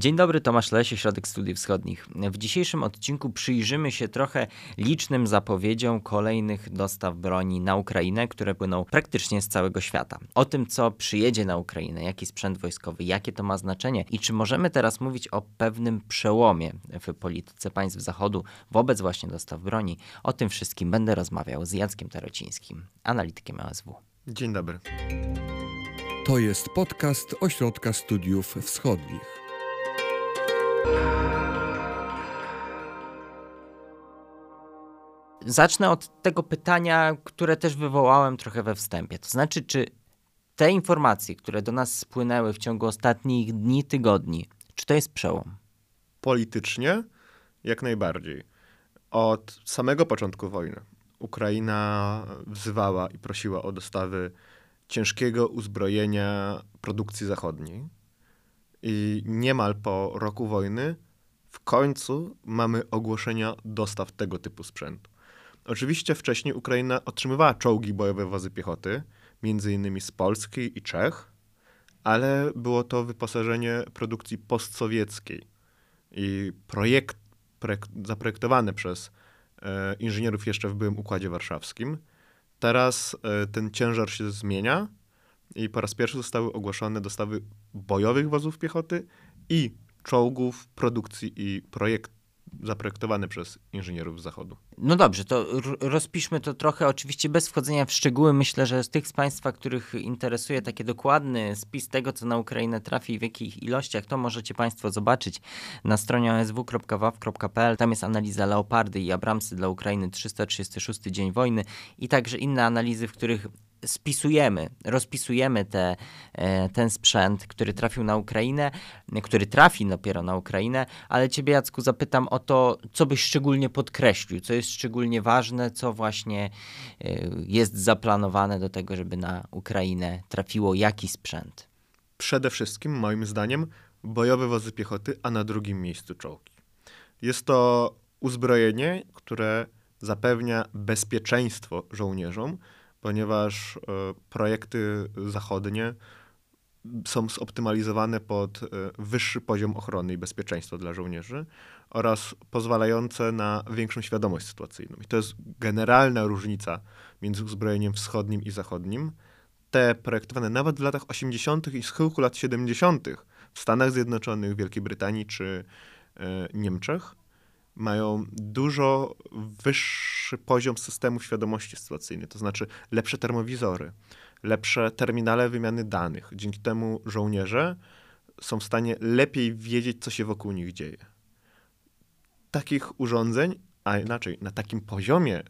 Dzień dobry, Tomasz Lesie, Środek Studiów Wschodnich. W dzisiejszym odcinku przyjrzymy się trochę licznym zapowiedziom kolejnych dostaw broni na Ukrainę, które płyną praktycznie z całego świata. O tym, co przyjedzie na Ukrainę, jaki sprzęt wojskowy, jakie to ma znaczenie i czy możemy teraz mówić o pewnym przełomie w polityce państw Zachodu wobec właśnie dostaw broni. O tym wszystkim będę rozmawiał z Jackiem Tarocińskim, analitykiem OSW. Dzień dobry. To jest podcast Ośrodka Studiów Wschodnich. Zacznę od tego pytania, które też wywołałem trochę we wstępie. To znaczy, czy te informacje, które do nas spłynęły w ciągu ostatnich dni, tygodni, czy to jest przełom? Politycznie jak najbardziej. Od samego początku wojny Ukraina wzywała i prosiła o dostawy ciężkiego uzbrojenia produkcji zachodniej. I niemal po roku wojny w końcu mamy ogłoszenia dostaw tego typu sprzętu. Oczywiście wcześniej Ukraina otrzymywała czołgi bojowe wozy piechoty, między innymi z Polski i Czech, ale było to wyposażenie produkcji postsowieckiej i projekt, projekt zaprojektowane przez e, inżynierów jeszcze w byłym Układzie Warszawskim. Teraz e, ten ciężar się zmienia i po raz pierwszy zostały ogłoszone dostawy bojowych wozów piechoty i czołgów produkcji i projekt zaprojektowany przez inżynierów z Zachodu. No dobrze, to rozpiszmy to trochę, oczywiście bez wchodzenia w szczegóły. Myślę, że z tych z Państwa, których interesuje taki dokładny spis tego, co na Ukrainę trafi i w jakich ilościach, to możecie Państwo zobaczyć na stronie osw.waw.pl. Tam jest analiza Leopardy i Abramsy dla Ukrainy 336 dzień wojny i także inne analizy, w których spisujemy, rozpisujemy te, e, ten sprzęt, który trafił na Ukrainę, który trafi dopiero na Ukrainę, ale Ciebie, Jacku, zapytam o to, co byś szczególnie podkreślił, co jest szczególnie ważne, co właśnie e, jest zaplanowane do tego, żeby na Ukrainę trafiło jaki sprzęt? Przede wszystkim, moim zdaniem, bojowe wozy piechoty, a na drugim miejscu czołgi. Jest to uzbrojenie, które zapewnia bezpieczeństwo żołnierzom, ponieważ e, projekty zachodnie są zoptymalizowane pod e, wyższy poziom ochrony i bezpieczeństwa dla żołnierzy oraz pozwalające na większą świadomość sytuacyjną. I to jest generalna różnica między uzbrojeniem wschodnim i zachodnim. Te projektowane nawet w latach 80. i schyłku lat 70. w Stanach Zjednoczonych, Wielkiej Brytanii czy e, Niemczech mają dużo wyższy poziom systemu świadomości sytuacyjnej, to znaczy lepsze termowizory, lepsze terminale wymiany danych. Dzięki temu żołnierze są w stanie lepiej wiedzieć, co się wokół nich dzieje. Takich urządzeń, a inaczej na takim poziomie y,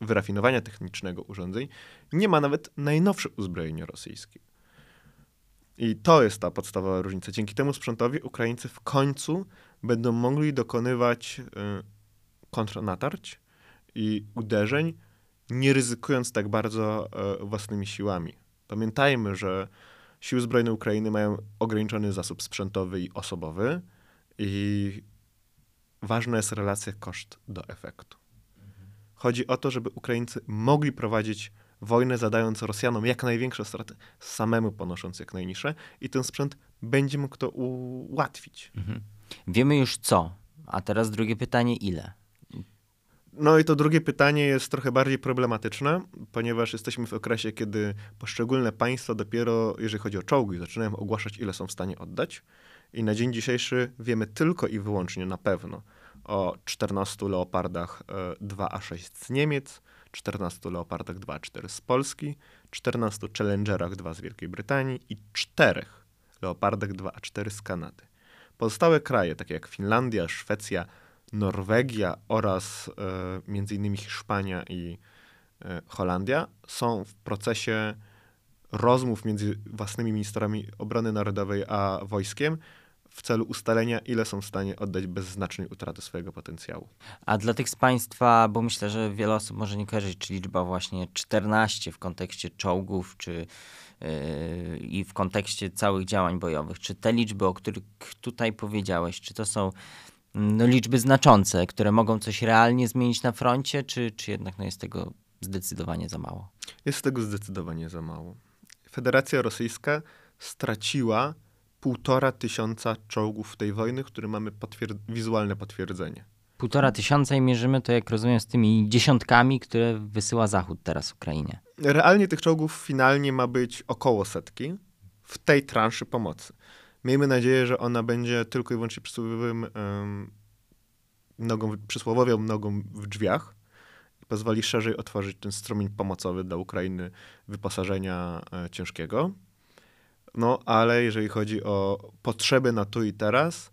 wyrafinowania technicznego urządzeń, nie ma nawet najnowsze uzbrojenie rosyjskie. I to jest ta podstawowa różnica. Dzięki temu sprzętowi Ukraińcy w końcu będą mogli dokonywać y, kontrnatarć i uderzeń, nie ryzykując tak bardzo y, własnymi siłami. Pamiętajmy, że siły zbrojne Ukrainy mają ograniczony zasób sprzętowy i osobowy i ważna jest relacja koszt do efektu. Chodzi o to, żeby Ukraińcy mogli prowadzić wojnę, zadając Rosjanom jak największe straty, samemu ponosząc jak najniższe, i ten sprzęt będzie mógł to ułatwić. Mhm. Wiemy już co, a teraz drugie pytanie, ile? No i to drugie pytanie jest trochę bardziej problematyczne, ponieważ jesteśmy w okresie, kiedy poszczególne państwa dopiero, jeżeli chodzi o czołgi, zaczynają ogłaszać, ile są w stanie oddać. I na dzień dzisiejszy wiemy tylko i wyłącznie na pewno o 14 Leopardach 2A6 e, z Niemiec, 14 Leopardach 2A4 z Polski, 14 Challengerach 2 z Wielkiej Brytanii i 4 Leopardach 2A4 z Kanady. Pozostałe kraje, takie jak Finlandia, Szwecja, Norwegia oraz e, innymi Hiszpania i e, Holandia, są w procesie rozmów między własnymi ministrami obrony narodowej a wojskiem w celu ustalenia, ile są w stanie oddać bez znacznej utraty swojego potencjału. A dla tych z Państwa, bo myślę, że wiele osób może nie kojarzyć, czy liczba właśnie 14 w kontekście czołgów, czy yy, i w kontekście całych działań bojowych, czy te liczby, o których tutaj powiedziałeś, czy to są no, liczby znaczące, które mogą coś realnie zmienić na froncie, czy, czy jednak no, jest tego zdecydowanie za mało? Jest tego zdecydowanie za mało. Federacja Rosyjska straciła półtora tysiąca czołgów tej wojny, które mamy wizualne potwierdzenie. Półtora tysiąca i mierzymy to, jak rozumiem, z tymi dziesiątkami, które wysyła Zachód teraz Ukrainie. Realnie tych czołgów finalnie ma być około setki w tej transzy pomocy. Miejmy nadzieję, że ona będzie tylko i wyłącznie przysłowiowym, um, nogą, przysłowowią nogą w drzwiach i pozwoli szerzej otworzyć ten strumień pomocowy dla Ukrainy wyposażenia e, ciężkiego. No, ale jeżeli chodzi o potrzeby na tu i teraz,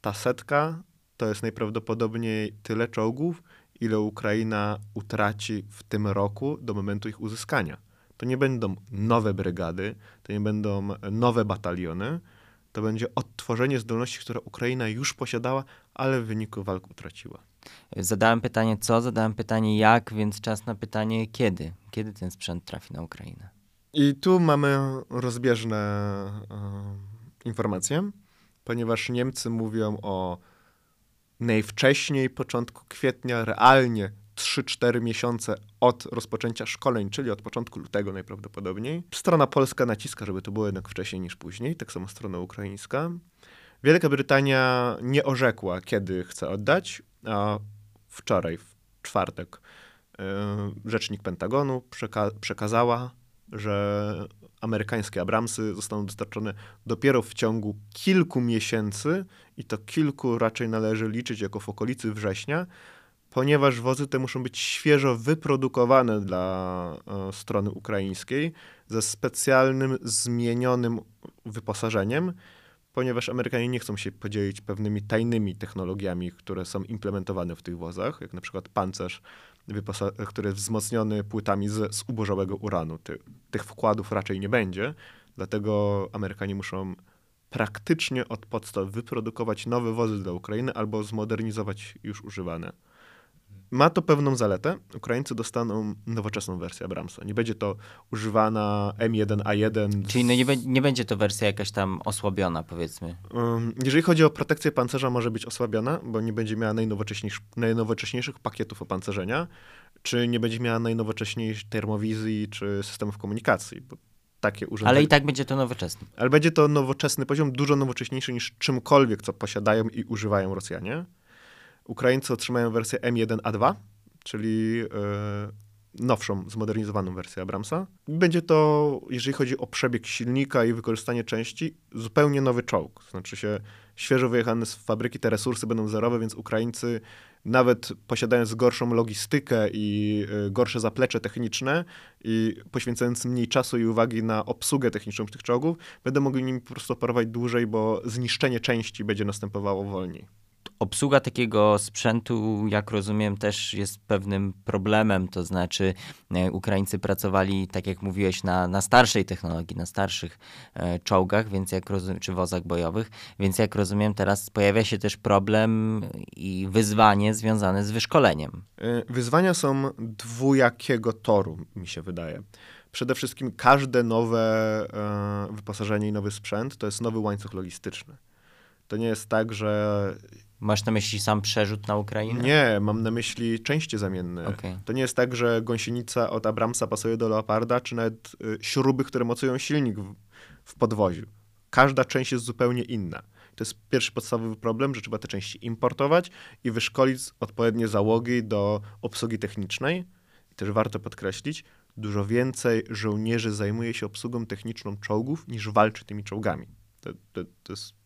ta setka to jest najprawdopodobniej tyle czołgów, ile Ukraina utraci w tym roku do momentu ich uzyskania. To nie będą nowe brygady, to nie będą nowe bataliony, to będzie odtworzenie zdolności, które Ukraina już posiadała, ale w wyniku walk utraciła. Zadałem pytanie co, zadałem pytanie jak, więc czas na pytanie kiedy. Kiedy ten sprzęt trafi na Ukrainę? I tu mamy rozbieżne e, informacje, ponieważ Niemcy mówią o najwcześniej początku kwietnia, realnie 3-4 miesiące od rozpoczęcia szkoleń, czyli od początku lutego najprawdopodobniej. Strona polska naciska, żeby to było jednak wcześniej niż później, tak samo strona ukraińska. Wielka Brytania nie orzekła, kiedy chce oddać, a wczoraj, w czwartek, yy, rzecznik Pentagonu przeka przekazała, że amerykańskie Abramsy zostaną dostarczone dopiero w ciągu kilku miesięcy i to kilku raczej należy liczyć jako w okolicy września, ponieważ wozy te muszą być świeżo wyprodukowane dla e, strony ukraińskiej ze specjalnym, zmienionym wyposażeniem, ponieważ Amerykanie nie chcą się podzielić pewnymi tajnymi technologiami, które są implementowane w tych wozach, jak na przykład pancerz, który jest wzmocniony płytami z, z ubożałego uranu. Ty, tych wkładów raczej nie będzie, dlatego Amerykanie muszą praktycznie od podstaw wyprodukować nowe wozy dla Ukrainy albo zmodernizować już używane. Ma to pewną zaletę. Ukraińcy dostaną nowoczesną wersję Abramsa. Nie będzie to używana M1A1. Czyli no nie, nie będzie to wersja jakaś tam osłabiona, powiedzmy. Um, jeżeli chodzi o protekcję pancerza, może być osłabiona, bo nie będzie miała najnowocześniejszych, najnowocześniejszych pakietów opancerzenia, czy nie będzie miała najnowocześniejszej termowizji, czy systemów komunikacji, bo takie urządzenia. Ale i tak będzie to nowoczesne. Ale będzie to nowoczesny poziom, dużo nowocześniejszy niż czymkolwiek, co posiadają i używają Rosjanie. Ukraińcy otrzymają wersję M1A2, czyli yy, nowszą, zmodernizowaną wersję Abramsa. Będzie to, jeżeli chodzi o przebieg silnika i wykorzystanie części, zupełnie nowy czołg. Znaczy się świeżo wyjechane z fabryki, te resursy będą zerowe, więc Ukraińcy nawet posiadając gorszą logistykę i y, gorsze zaplecze techniczne i poświęcając mniej czasu i uwagi na obsługę techniczną tych czołgów, będą mogli nimi po prostu operować dłużej, bo zniszczenie części będzie następowało wolniej obsługa takiego sprzętu, jak rozumiem, też jest pewnym problemem. To znaczy, e, Ukraińcy pracowali, tak jak mówiłeś, na, na starszej technologii, na starszych e, czołgach, więc jak rozumiem, czy wozach bojowych, więc jak rozumiem, teraz pojawia się też problem i wyzwanie związane z wyszkoleniem. E, wyzwania są dwujakiego toru, mi się wydaje. Przede wszystkim każde nowe e, wyposażenie i nowy sprzęt to jest nowy łańcuch logistyczny. To nie jest tak, że Masz na myśli sam przerzut na Ukrainę? Nie, mam na myśli części zamienne. Okay. To nie jest tak, że gąsienica od Abramsa pasuje do Leoparda, czy nawet y, śruby, które mocują silnik w, w podwoziu. Każda część jest zupełnie inna. To jest pierwszy podstawowy problem, że trzeba te części importować i wyszkolić odpowiednie załogi do obsługi technicznej. I też warto podkreślić, dużo więcej żołnierzy zajmuje się obsługą techniczną czołgów, niż walczy tymi czołgami. To, to, to jest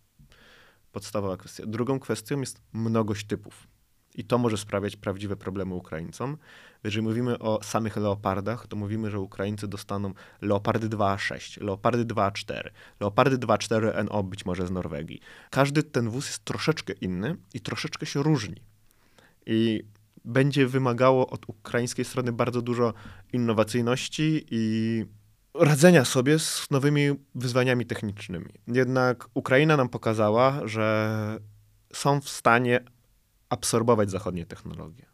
podstawowa kwestia. Drugą kwestią jest mnogość typów. I to może sprawiać prawdziwe problemy Ukraińcom. Jeżeli mówimy o samych leopardach, to mówimy, że Ukraińcy dostaną leopardy 2A6, leopardy 2A4, leopardy 2A4 NO być może z Norwegii. Każdy ten wóz jest troszeczkę inny i troszeczkę się różni. I będzie wymagało od ukraińskiej strony bardzo dużo innowacyjności i radzenia sobie z nowymi wyzwaniami technicznymi. Jednak Ukraina nam pokazała, że są w stanie absorbować zachodnie technologie.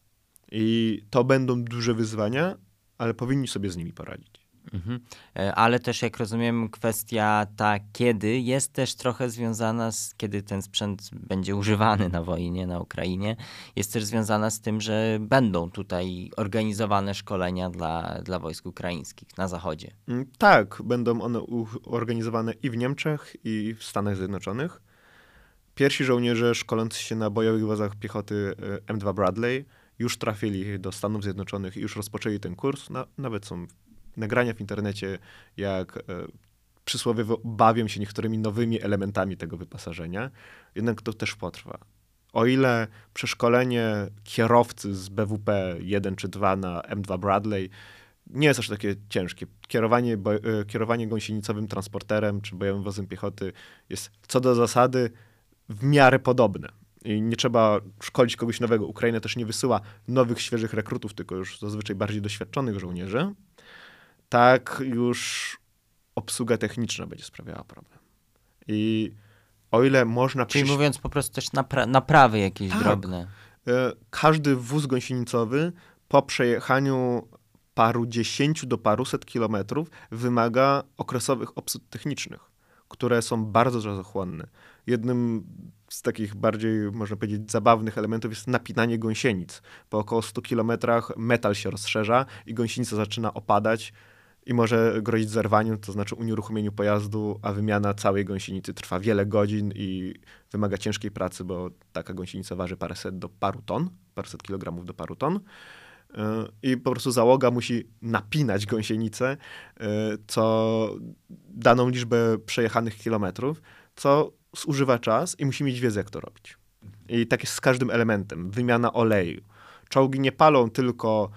I to będą duże wyzwania, ale powinni sobie z nimi poradzić. Mhm. E, ale też, jak rozumiem, kwestia ta kiedy jest też trochę związana z kiedy ten sprzęt będzie używany na wojnie na Ukrainie, jest też związana z tym, że będą tutaj organizowane szkolenia dla, dla wojsk ukraińskich na zachodzie. Mm, Tak, będą one organizowane i w Niemczech, i w Stanach Zjednoczonych. Pierwsi żołnierze szkolący się na bojowych wozach piechoty e, M2 Bradley już trafili do Stanów Zjednoczonych i już rozpoczęli ten kurs. Na, nawet są nagrania w internecie, jak e, przysłowiowo bawią się niektórymi nowymi elementami tego wyposażenia. Jednak to też potrwa. O ile przeszkolenie kierowcy z BWP 1 czy 2 na M2 Bradley nie jest aż takie ciężkie. Kierowanie, bo, e, kierowanie gąsienicowym transporterem czy bojowym wozem piechoty jest co do zasady w miarę podobne. I nie trzeba szkolić kogoś nowego. Ukraina też nie wysyła nowych, świeżych rekrutów, tylko już zazwyczaj bardziej doświadczonych żołnierzy. Tak już obsługa techniczna będzie sprawiała problem. I o ile można Czyli przyś- mówiąc po prostu też napra- naprawy jakieś Tak. drobne. Każdy wóz gąsienicowy po przejechaniu paru dziesięciu do paruset kilometrów wymaga okresowych obsług technicznych, które są bardzo czasochłonne. Jednym z takich bardziej, można powiedzieć, zabawnych elementów jest napinanie gąsienic. Po około 100 kilometrach metal się rozszerza i gąsienica zaczyna opadać i może grozić zerwaniem, to znaczy unieruchomieniu pojazdu, a wymiana całej gąsienicy trwa wiele godzin i wymaga ciężkiej pracy, bo taka gąsienica waży paręset do paru ton, paręset kilogramów do paru ton. Yy, I po prostu załoga musi napinać gąsienicę, yy, co daną liczbę przejechanych kilometrów, co zużywa czas i musi mieć wiedzę, jak to robić. I tak jest z każdym elementem. Wymiana oleju. Czołgi nie palą tylko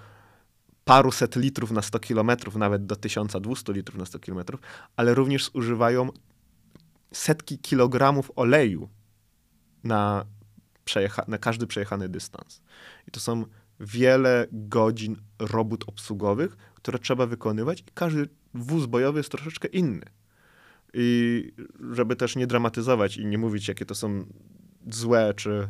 paruset litrów na 100 kilometrów, nawet do 1200 litrów na 100 kilometrów, ale również zużywają setki kilogramów oleju na, przejecha- na każdy przejechany dystans. I to są wiele godzin robót obsługowych, które trzeba wykonywać i każdy wóz bojowy jest troszeczkę inny. I żeby też nie dramatyzować i nie mówić, jakie to są złe czy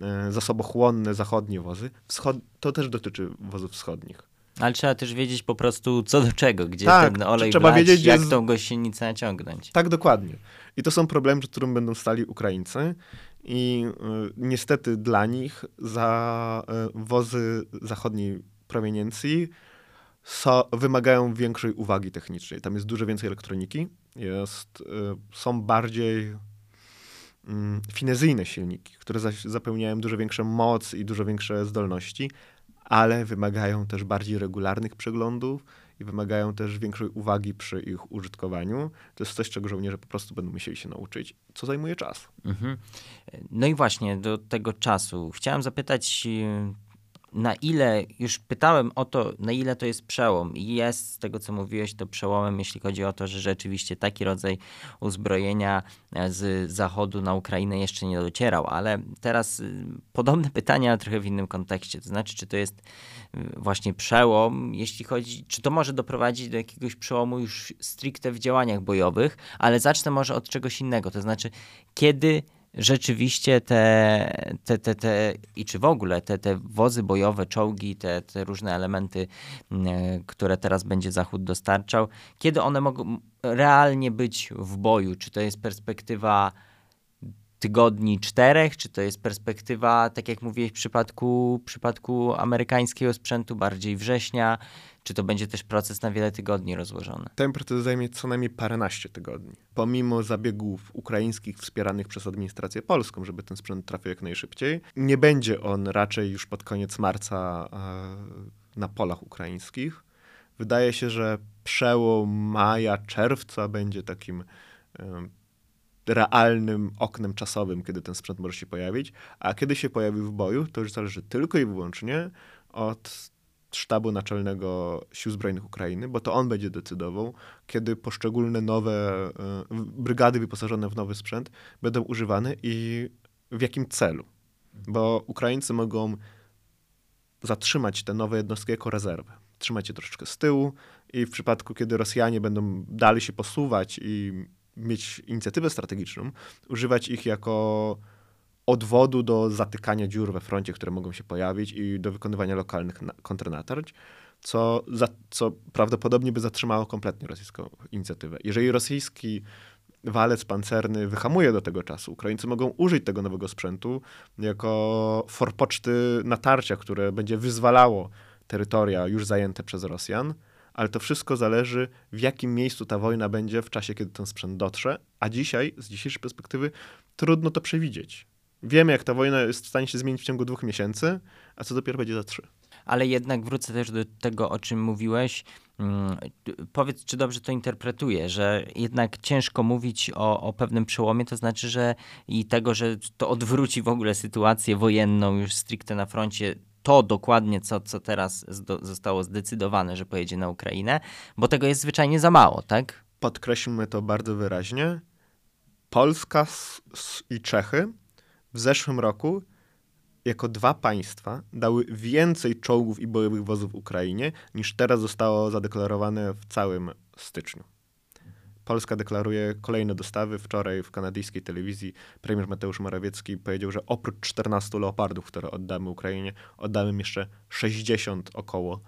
e, zasobochłonne zachodnie wozy, wschod- to też dotyczy wozów wschodnich. Ale trzeba też wiedzieć po prostu co do czego, gdzie Tak, ten olej trzeba wlać, wiedzieć, jak jest- tą gościnicę naciągnąć. Tak, dokładnie. I to są problemy, przed którym będą stali Ukraińcy. I y, niestety dla nich za y, wozy zachodniej proweniencji so, wymagają większej uwagi technicznej. Tam jest dużo więcej elektroniki. Jest, y, są bardziej mm, finezyjne silniki, które zaś zapełniają dużo większą moc i dużo większe zdolności, ale wymagają też bardziej regularnych przeglądów i wymagają też większej uwagi przy ich użytkowaniu. To jest coś, czego żołnierze po prostu będą musieli się nauczyć, co zajmuje czas. Mhm. No i właśnie do tego czasu chciałem zapytać, na ile, już pytałem o to, na ile to jest przełom. I jest z tego, co mówiłeś, to przełomem, jeśli chodzi o to, że rzeczywiście taki rodzaj uzbrojenia e, z zachodu na Ukrainę jeszcze nie docierał, ale teraz y, podobne pytania, trochę w innym kontekście, to znaczy, czy to jest y, właśnie przełom, jeśli chodzi, czy to może doprowadzić do jakiegoś przełomu już stricte w działaniach bojowych, ale zacznę może od czegoś innego, to znaczy, kiedy rzeczywiście te, te, te, te i czy w ogóle te, te wozy bojowe, czołgi, te, te różne elementy, mm, które teraz będzie Zachód dostarczał, kiedy one mogą realnie być w boju? Czy to jest perspektywa tygodni czterech, czy to jest perspektywa, tak jak mówiłeś w przypadku, w przypadku amerykańskiego sprzętu, bardziej września, czy to będzie też proces na wiele tygodni rozłożony? Ten proces zajmie co najmniej paręnaście tygodni. Pomimo zabiegów ukraińskich wspieranych przez administrację polską, żeby ten sprzęt trafił jak najszybciej, nie będzie on raczej już pod koniec marca e, na polach ukraińskich. Wydaje się, że przełom maja, czerwca będzie takim realnym oknem czasowym, kiedy ten sprzęt może się pojawić, a kiedy się pojawi w boju, to już zależy tylko i wyłącznie od sztabu naczelnego Sił Zbrojnych Ukrainy, bo to on będzie decydował, kiedy poszczególne nowe e, brygady wyposażone w nowy sprzęt będą używane i w jakim celu. Bo Ukraińcy mogą zatrzymać te nowe jednostki jako rezerwę. Trzymać je troszeczkę z tyłu i w przypadku, kiedy Rosjanie będą dalej się posuwać i mieć inicjatywę strategiczną, używać ich jako odwodu do zatykania dziur we froncie, które mogą się pojawić i do wykonywania lokalnych na- kontrnatarć. co, za, co prawdopodobnie by zatrzymało kompletnie rosyjską inicjatywę. Jeżeli rosyjski walec pancerny wyhamuje do tego czasu, Ukraińcy mogą użyć tego nowego sprzętu jako forpoczty natarcia, które będzie wyzwalało terytoria już zajęte przez Rosjan, ale to wszystko zależy, w jakim miejscu ta wojna będzie w czasie, kiedy ten sprzęt dotrze, a dzisiaj, z dzisiejszej perspektywy, trudno to przewidzieć. Wiemy, jak ta wojna jest w stanie się zmienić w ciągu dwóch miesięcy, a co dopiero będzie za trzy. Ale jednak wrócę też do tego, o czym mówiłeś. Mm, powiedz, czy dobrze to interpretuję, że jednak ciężko mówić o, o pewnym przełomie, to znaczy, że i tego, że to odwróci w ogóle sytuację wojenną już stricte na froncie, to dokładnie, co, co teraz zostało zdecydowane, że pojedzie na Ukrainę, bo tego jest zwyczajnie za mało, tak? Podkreślmy to bardzo wyraźnie. Polska i Czechy w zeszłym roku jako dwa państwa dały więcej czołgów i bojowych wozów Ukrainie, niż teraz zostało zadeklarowane w całym styczniu. Polska deklaruje kolejne dostawy. Wczoraj w kanadyjskiej telewizji premier Mateusz Morawiecki powiedział, że oprócz 14 leopardów, które oddamy Ukrainie, oddamy jeszcze 60 około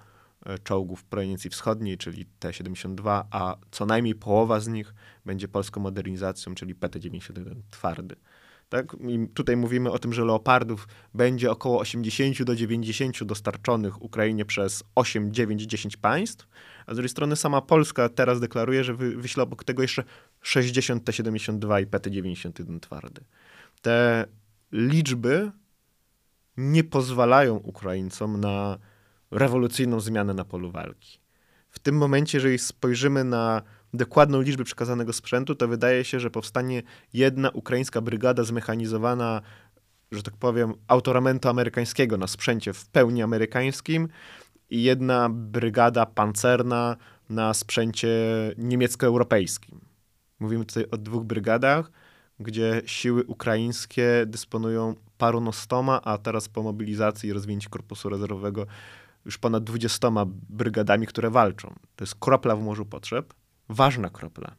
e, czołgów proweniencji wschodniej, czyli T-72, a co najmniej połowa z nich będzie polską modernizacją, czyli PT-91 twardy. Tak? I tutaj mówimy o tym, że leopardów będzie około 80 do 90 dostarczonych Ukrainie przez 8, 9, 10 państw, a z drugiej strony sama Polska teraz deklaruje, że wy, wyśle obok tego jeszcze 60 T-72 i PT-91 twardy. Te liczby nie pozwalają Ukraińcom na rewolucyjną zmianę na polu walki. W tym momencie, jeżeli spojrzymy na dokładną liczbę przekazanego sprzętu, to wydaje się, że powstanie jedna ukraińska brygada zmechanizowana, że tak powiem, autoramentu amerykańskiego na sprzęcie w pełni amerykańskim i jedna brygada pancerna na sprzęcie niemiecko-europejskim. Mówimy tutaj o dwóch brygadach, gdzie siły ukraińskie dysponują parunostoma, a teraz po mobilizacji i rozwinięciu korpusu rezerwowego już ponad 20 brygadami, które walczą. To jest kropla w morzu potrzeb ważna kropla,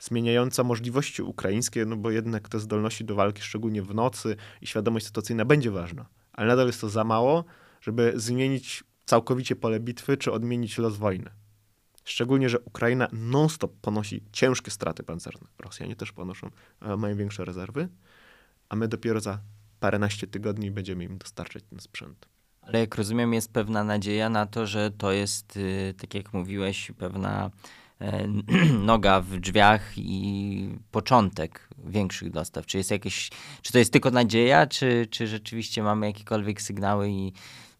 zmieniająca możliwości ukraińskie, no bo jednak te zdolności do walki, szczególnie w nocy i świadomość sytuacyjna będzie ważna. Ale nadal jest to za mało, żeby zmienić całkowicie pole bitwy czy odmienić los wojny. Szczególnie, że Ukraina non-stop ponosi ciężkie straty pancerne. Rosjanie też ponoszą, mają większe rezerwy, a my dopiero za paręnaście tygodni będziemy im dostarczać ten sprzęt. Ale jak rozumiem, jest pewna nadzieja na to, że to jest, y, tak jak mówiłeś, pewna E, noga w drzwiach i początek większych dostaw? Czy jest jakieś, czy to jest tylko nadzieja, czy, czy rzeczywiście mamy jakiekolwiek sygnały i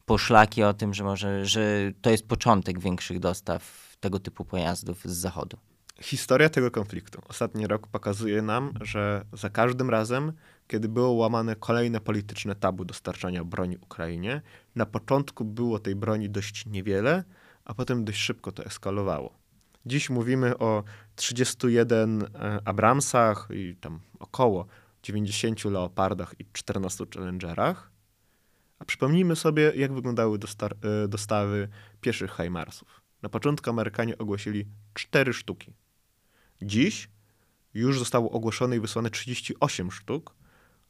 poszlaki o tym, że może, że to jest początek większych dostaw tego typu pojazdów z zachodu? Historia tego konfliktu. Ostatni rok pokazuje nam, że za każdym razem, kiedy było łamane kolejne polityczne tabu dostarczania broni Ukrainie, na początku było tej broni dość niewiele, a potem dość szybko to eskalowało. Dziś mówimy o 31 e, Abramsach i tam około 90 Leopardach i 14 Challengerach. A przypomnijmy sobie, jak wyglądały e, dostawy pierwszych Heimarsów. Na początku Amerykanie ogłosili 4 sztuki. Dziś już zostało ogłoszone i wysłane 38 sztuk,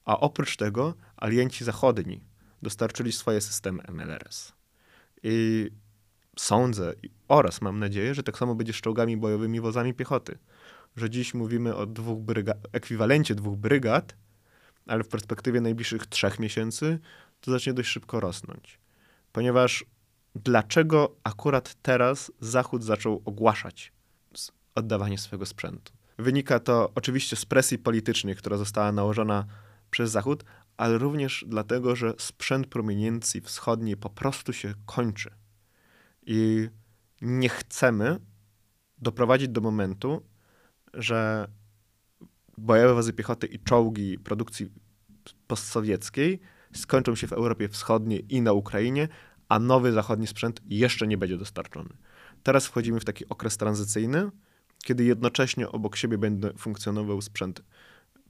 a oprócz tego alienci zachodni dostarczyli swoje systemy MLRS. I sądzę oraz mam nadzieję, że tak samo będzie z czołgami bojowymi wozami piechoty. Że dziś mówimy o dwóch bryga- ekwiwalencie dwóch brygad, ale w perspektywie najbliższych trzech miesięcy to zacznie dość szybko rosnąć. Ponieważ dlaczego akurat teraz Zachód zaczął ogłaszać oddawanie swojego sprzętu? Wynika to oczywiście z presji politycznej, która została nałożona przez Zachód, ale również dlatego, że sprzęt promieniencji wschodniej po prostu się kończy. I nie chcemy doprowadzić do momentu, że bojowe wozy piechoty i czołgi produkcji postsowieckiej skończą się w Europie Wschodniej i na Ukrainie, a nowy zachodni sprzęt jeszcze nie będzie dostarczony. Teraz wchodzimy w taki okres tranzycyjny, kiedy jednocześnie obok siebie będzie funkcjonował sprzęt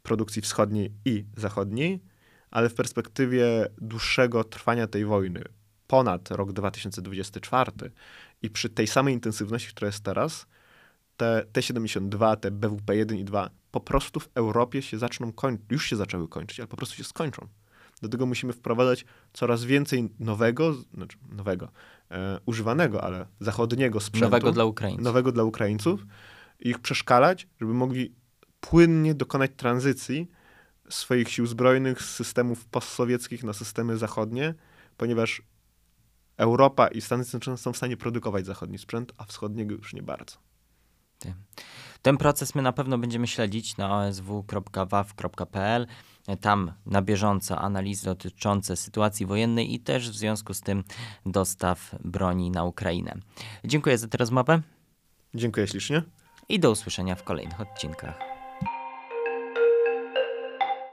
produkcji wschodniej i zachodniej, ale w perspektywie dłuższego trwania tej wojny, ponad rok 2024 i przy tej samej intensywności, która jest teraz, te T-72, te BWP-1 i 2 po prostu w Europie się zaczną kończyć, już się zaczęły kończyć, ale po prostu się skończą. Do tego musimy wprowadzać coraz więcej nowego, znaczy nowego, e, używanego, ale zachodniego sprzętu. Nowego dla Ukraińców. Nowego dla Ukraińców. I ich przeszkalać, żeby mogli płynnie dokonać tranzycji swoich sił zbrojnych z systemów postsowieckich na systemy zachodnie, ponieważ Europa i Stany Zjednoczone są w stanie produkować zachodni sprzęt, a wschodniego już nie bardzo. Ten proces my na pewno będziemy śledzić na osw.waw.pl. Tam na bieżąco analizy dotyczące sytuacji wojennej i też w związku z tym dostaw broni na Ukrainę. Dziękuję za tę rozmowę Dziękuję ślicznie. i do usłyszenia w kolejnych odcinkach.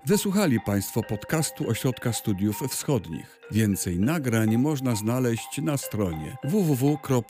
Wysłuchali Państwo podcastu Ośrodka Studiów Wschodnich. Więcej nagrań można znaleźć na stronie www.osw.waw.pl.